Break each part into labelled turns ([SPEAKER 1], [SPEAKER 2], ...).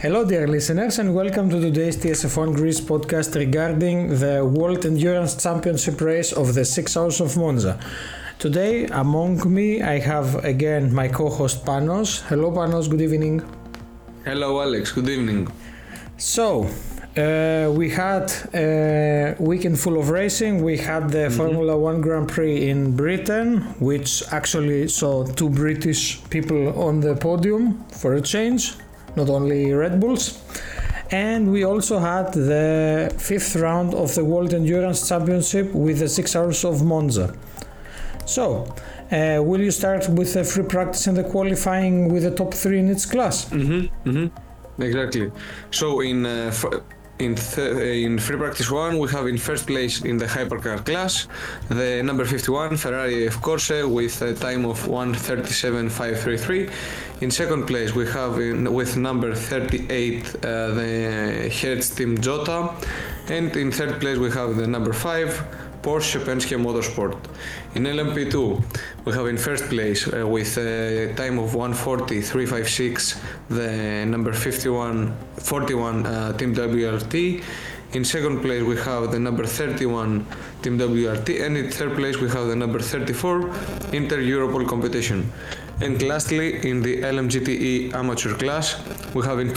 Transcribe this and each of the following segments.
[SPEAKER 1] Hello, dear listeners, and welcome to today's TSF1 Greece podcast regarding the World Endurance Championship race of the Six Hours of Monza. Today, among me, I have again my co host Panos. Hello, Panos, good evening.
[SPEAKER 2] Hello, Alex, good evening.
[SPEAKER 1] So, uh, we had a weekend full of racing. We had the mm-hmm. Formula One Grand Prix in Britain, which actually saw two British people on the podium for a change not only Red Bulls. And we also had the fifth round of the World Endurance Championship with the six hours of Monza. So, uh, will you start with the free practice and the qualifying with the top three in each class?
[SPEAKER 2] Mm-hmm, mm-hmm. Exactly. So in uh, in, th- in free practice one, we have in first place in the hypercar class the number 51 Ferrari F Corse with a time of 1:37.533. In second place, we have in, with number 38 uh, the Hertz Team Jota, and in third place we have the number 5 Porsche Penske Motorsport. In LMP2, we have in first place uh, with a time of 140.356 the number 51 41 uh, Team WRT. In second place, we have the number 31 Team WRT, and in third place, we have the number 34 Inter Europol competition. And lastly, in the LMGTE amateur class, we have in,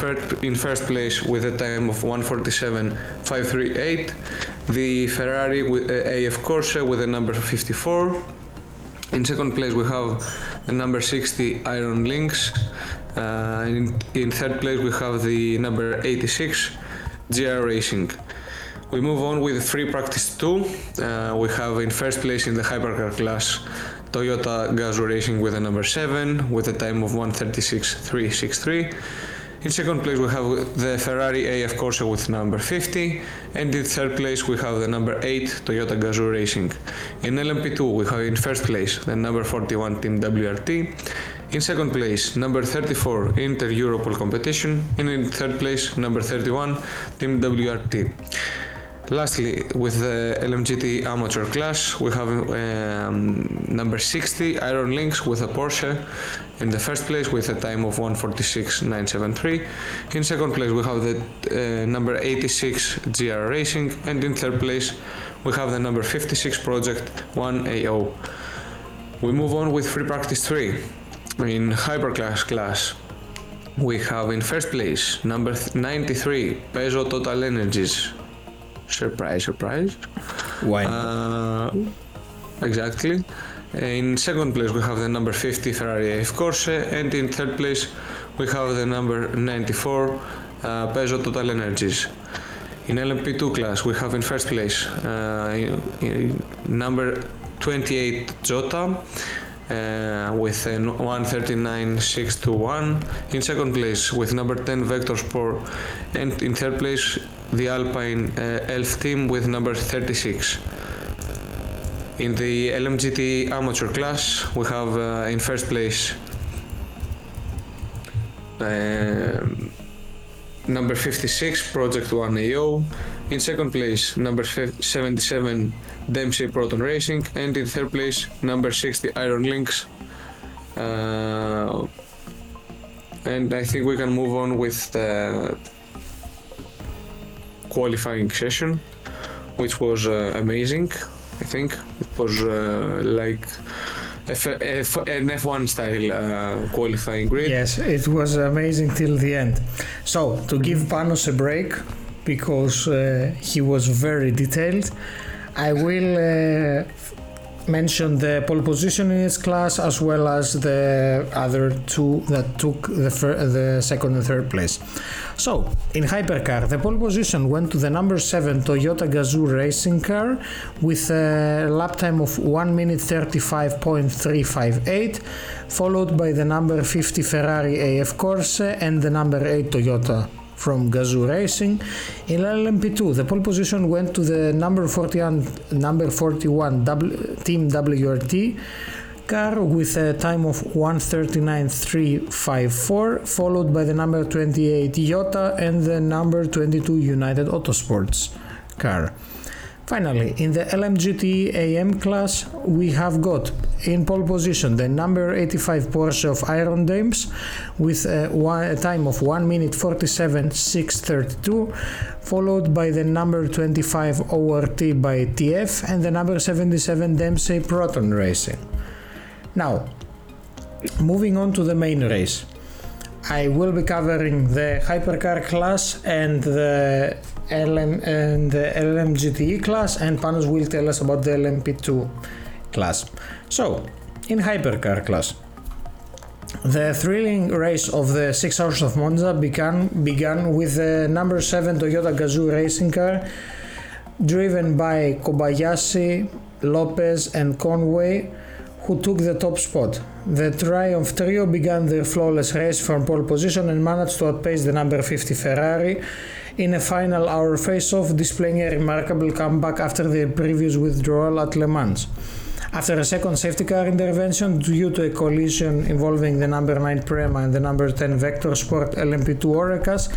[SPEAKER 2] first, place with a time of 147.538 the Ferrari with, uh, AF Corse with a number 54. In second place, we have the number 60 Iron Lynx. Uh, in, in third place, we have the number 86 GR Racing. We move on with free practice 2. Uh, we have in first place in the hypercar class Toyota Gazoo Racing with a number 7 with a time of 136.363. In second place we have the Ferrari AF Corse with number 50 and in third place we have the number 8 Toyota Gazoo Racing. In LMP2 we have in first place the number 41 Team WRT in second place, number 34, Inter Europol competition. And in third place, number 31, Team WRT. Lastly, with the LMGT amateur class, we have um, number 60 Iron Lynx with a Porsche in the first place with a time of 146.973. In second place, we have the uh, number 86 GR Racing, and in third place, we have the number 56 Project 1AO. We move on with free practice 3 in hyperclass class we have in first place number 93 Peugeot Total Energies. Surprise, surprise.
[SPEAKER 1] Why?
[SPEAKER 2] Uh, exactly. In second place we have the number 50 Ferrari F Corse, and in third place we have the number 94 uh, Peugeot Total Energies. In LMP2 class we have in first place uh, in, in number 28 Jota uh, with a 139.621. In second place with number 10 Vector Sport, and in third place the Alpine uh, Elf team with number 36. In the LMGT amateur class, we have uh, in first place uh, number 56 Project 1 AO, in second place number 77 Dempsey Proton Racing, and in third place number 60 Iron Lynx. Uh, and I think we can move on with the qualifying session, which was uh, amazing. I think it was uh, like an F1 style uh, qualifying grid.
[SPEAKER 1] Yes, it was amazing till the end. So, to give Panos a break, because uh, he was very detailed, I will uh, mention the pole position in his class as well as the other two that took the, the second and third place. So, in hypercar, the pole position went to the number 7 Toyota Gazoo racing car with a lap time of 1 minute 35.358, followed by the number 50 Ferrari AF Corse and the number 8 Toyota from Gazoo Racing. In LMP2, the pole position went to the number 41, number 41 w, Team WRT car with a time of 139.354, followed by the number 28 Toyota and the number 22 United Autosports car. Finally, in the LMGT AM class, we have got in pole position the number 85 Porsche of Iron Dames with a, one, a time of 1 minute 47 632, followed by the number 25 ORT by TF and the number 77 Dempsey Proton Racing. Now, moving on to the main race. I will be covering the hypercar class and the LM and the LMGTE class, and Panos will tell us about the LMP2 class. So, in hypercar class, the thrilling race of the six hours of Monza began began with the number seven Toyota Gazoo racing car, driven by Kobayashi, Lopez, and Conway who took the top spot. The Triumph Trio began their flawless race from pole position and managed to outpace the number 50 Ferrari in a final hour face-off, displaying a remarkable comeback after their previous withdrawal at Le Mans. After a second safety car intervention due to a collision involving the number 9 Prema and the number 10 Vector Sport LMP2 Orecas,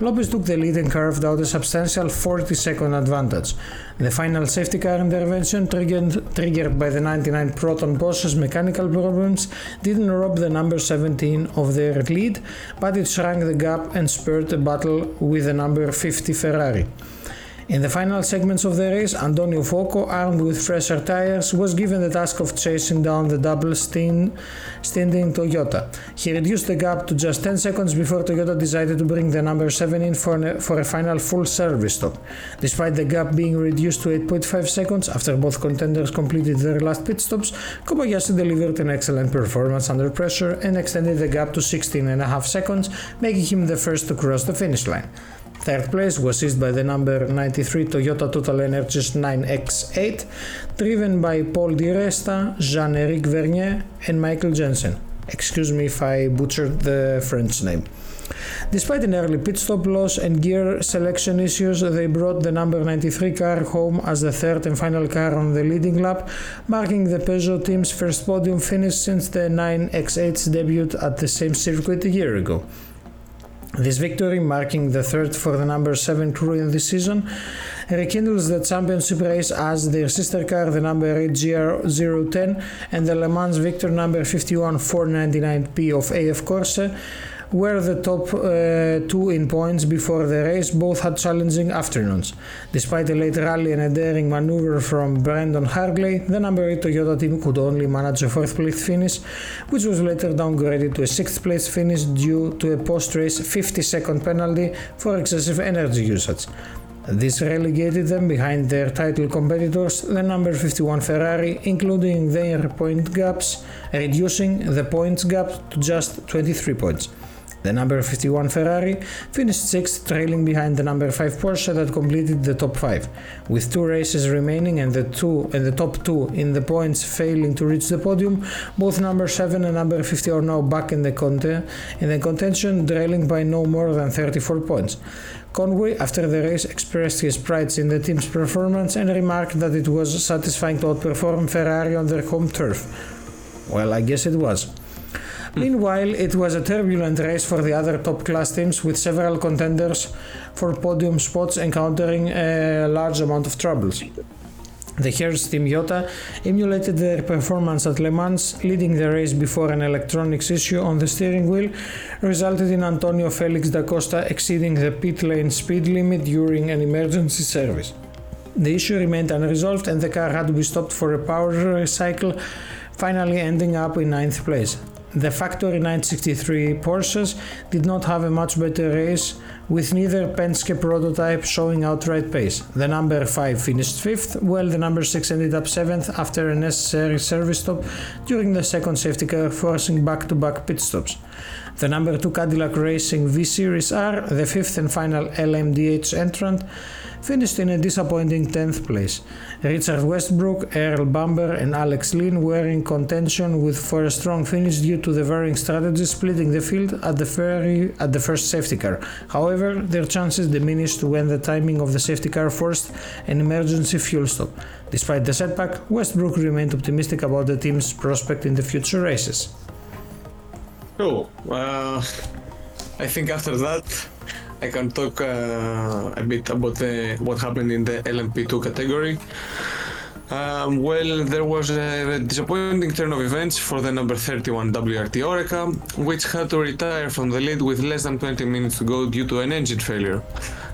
[SPEAKER 1] Lopez took the lead and carved out a substantial 40 second advantage. The final safety car intervention, triggered, triggered by the 99 Proton Boss's mechanical problems, didn't rob the number 17 of their lead, but it shrank the gap and spurred a battle with the number 50 Ferrari. In the final segments of the race, Antonio Fuoco, armed with fresher tires, was given the task of chasing down the double standing Toyota. He reduced the gap to just 10 seconds before Toyota decided to bring the number 7 in for, for a final full service stop. Despite the gap being reduced to 8.5 seconds after both contenders completed their last pit stops, Kobayashi delivered an excellent performance under pressure and extended the gap to 16.5 seconds, making him the first to cross the finish line. Third place was seized by the number 93 Toyota Total Energies 9X8, driven by Paul Di Resta, Jean-Éric Vergne, and Michael Jensen. Excuse me if I butchered the French name. Despite an early pit stop loss and gear selection issues, they brought the number 93 car home as the third and final car on the leading lap, marking the Peugeot team's first podium finish since the 9X8's debut at the same circuit a year ago. This victory, marking the third for the number 7 crew in this season, rekindles the championship race as their sister car, the number 8 GR010, and the Le Mans victor number 51 499P of AF Corse were the top uh, two in points before the race. Both had challenging afternoons. Despite a late rally and a daring maneuver from Brandon Hartley, the number 8 Toyota team could only manage a fourth place finish, which was later downgraded to a sixth place finish due to a post race 50 second penalty for excessive energy usage. This relegated them behind their title competitors, the number 51 Ferrari, including their point gaps, reducing the points gap to just 23 points. The number 51 Ferrari finished 6th, trailing behind the number 5 Porsche that completed the top 5. With two races remaining and the two and the top 2 in the points failing to reach the podium, both number 7 and number 50 are now back in the, conte- in the contention, trailing by no more than 34 points. Conway, after the race, expressed his pride in the team's performance and remarked that it was satisfying to outperform Ferrari on their home turf. Well, I guess it was. Meanwhile, it was a turbulent race for the other top class teams, with several contenders for podium spots encountering a large amount of troubles. The Hertz Team Jota emulated their performance at Le Mans, leading the race before an electronics issue on the steering wheel resulted in Antonio Felix da Costa exceeding the pit lane speed limit during an emergency service. The issue remained unresolved and the car had to be stopped for a power cycle, finally ending up in ninth place. The factory 963 Porsches did not have a much better race, with neither Penske prototype showing outright pace. The number 5 finished 5th, while the number 6 ended up 7th after a necessary service stop during the second safety car, forcing back to back pit stops. The number 2 Cadillac Racing V Series R, the fifth and final LMDH entrant, finished in a disappointing 10th place. Richard Westbrook, Earl Bamber, and Alex Lynn were in contention with for a strong finish due to the varying strategies splitting the field at the, very, at the first safety car. However, their chances diminished when the timing of the safety car forced an emergency fuel stop. Despite the setback, Westbrook remained optimistic about the team's prospect in the future races.
[SPEAKER 2] Cool. I think after that, I can talk uh, a bit about the, what happened in the LMP2 category. Um, well, there was a disappointing turn of events for the number 31 WRT Oreca, which had to retire from the lead with less than 20 minutes to go due to an engine failure.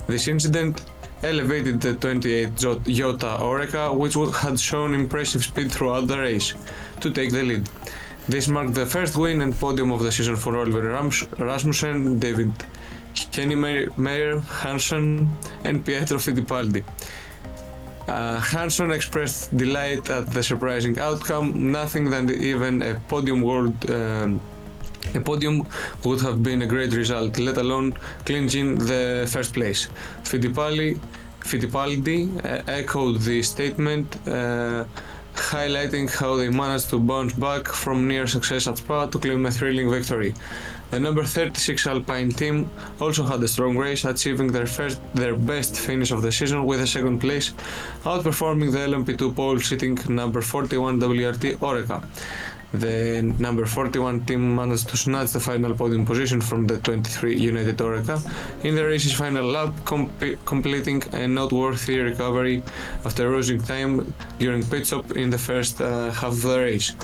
[SPEAKER 2] This incident elevated the 28 Jota Oreca, which had shown impressive speed throughout the race, to take the lead. This marked the first win and podium of the season for Oliver Rasmussen, David Meyer Hansson, and Pietro Fittipaldi. Uh, Hansson expressed delight at the surprising outcome, nothing than even a podium world. Um, a podium would have been a great result, let alone clinching the first place. Fittipaldi, Fittipaldi uh, echoed the statement, uh, highlighting how they managed to bounce back from near success at Spa to claim a thrilling victory. The number 36 Alpine team also had a strong race, achieving their first, their best finish of the season with a second place, outperforming the LMP2 pole sitting number 41 WRT Oreca. The number 41 team managed to snatch the final podium position from the 23 United Oreca in the race's final lap, comp- completing a noteworthy recovery after losing time during pit stop in the first uh, half of the race.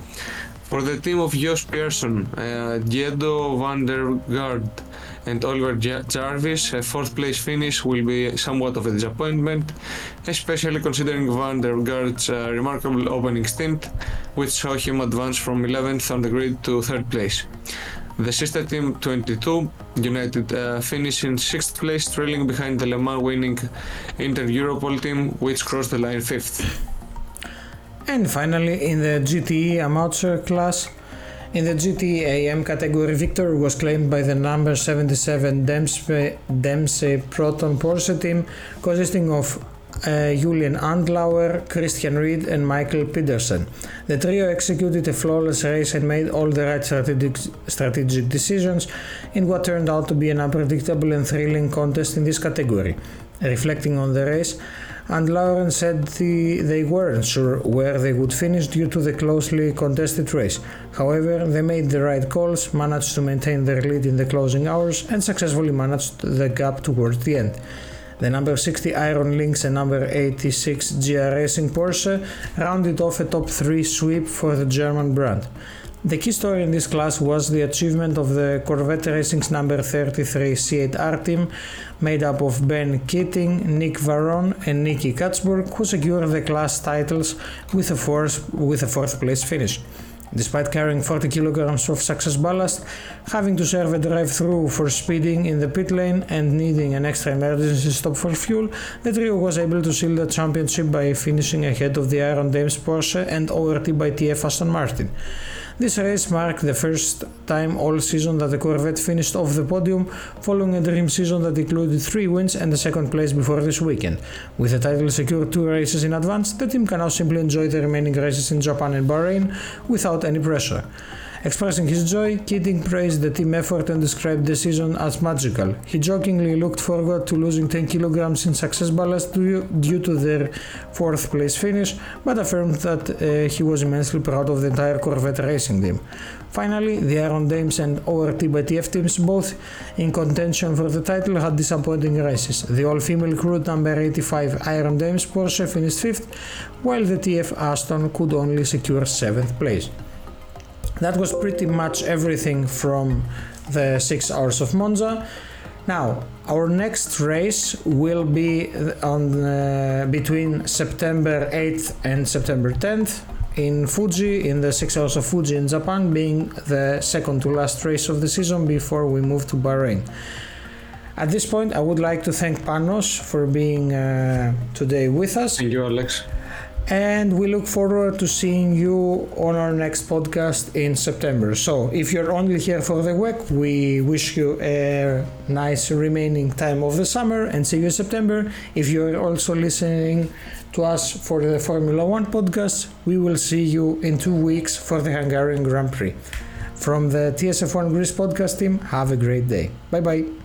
[SPEAKER 2] For the team of Josh Pierson, uh, Giedo van der Garde and Oliver Jarvis, a fourth place finish will be somewhat of a disappointment, especially considering van der Garde's uh, remarkable opening stint, which saw him advance from 11th on the grid to third place. The sister team 22 United uh, finished in sixth place, trailing behind the Le Mans winning Inter Europol team, which crossed the line fifth.
[SPEAKER 1] And finally, in the GTE amateur class, in the GT AM category, victory was claimed by the number 77 Dempsey, Proton Porsche team, consisting of uh, Julien Andlauer, Christian Ried, and Michael Pedersen. The trio executed a flawless race and made all the right strategic, strategic decisions in what turned out to be an unpredictable and thrilling contest in this category. Reflecting on the race, Andlauer said the, they weren't sure where they would finish due to the closely contested race. However, they made the right calls, managed to maintain their lead in the closing hours, and successfully managed the gap towards the end. The number 60 Iron Lynx and number 86 GR Racing Porsche rounded off a top 3 sweep for the German brand. The key story in this class was the achievement of the Corvette Racing's number 33 C8R team, made up of Ben Keating, Nick Varrone, and Nicky Catsburg, who secured the class titles with a fourth, with a fourth place finish. Despite carrying 40 kilograms of success ballast, having to serve a drive-through for speeding in the pit lane and needing an extra emergency stop for fuel, the trio was able to seal the championship by finishing ahead of the Iron Dames Porsche and ORT by TF Aston Martin. This race marked the first time all season that the Corvette finished off the podium following a dream season that included three wins and a second place before this weekend. With the title secured two races in advance, the team can now simply enjoy the remaining races in Japan and Bahrain without any pressure. Expressing his joy, Keating praised the team effort and described the season as magical. He jokingly looked forward to losing 10 kilograms in success ballast due to their fourth place finish, but affirmed that uh, he was immensely proud of the entire Corvette racing team. Finally, the Iron Dames and ORT by TF teams, both in contention for the title, had disappointing races. The all-female crew number 85 Iron Dames Porsche finished 5th, while the TF Aston could only secure 7th place that was pretty much everything from the six hours of Monza. Now, our next race will be on uh, between September 8th and September 10th in Fuji, in the six hours of Fuji in Japan, being the second to last race of the season before we move to Bahrain. At this point, I would like to thank Panos for being uh, today with us.
[SPEAKER 2] Thank you, Alex
[SPEAKER 1] and we look forward to seeing you on our next podcast in September. So, if you're only here for the week, we wish you a nice remaining time of the summer and see you in September. If you're also listening to us for the Formula One podcast, we will see you in two weeks for the Hungarian Grand Prix. From the TSF1 Greece podcast team, have a great day. Bye bye.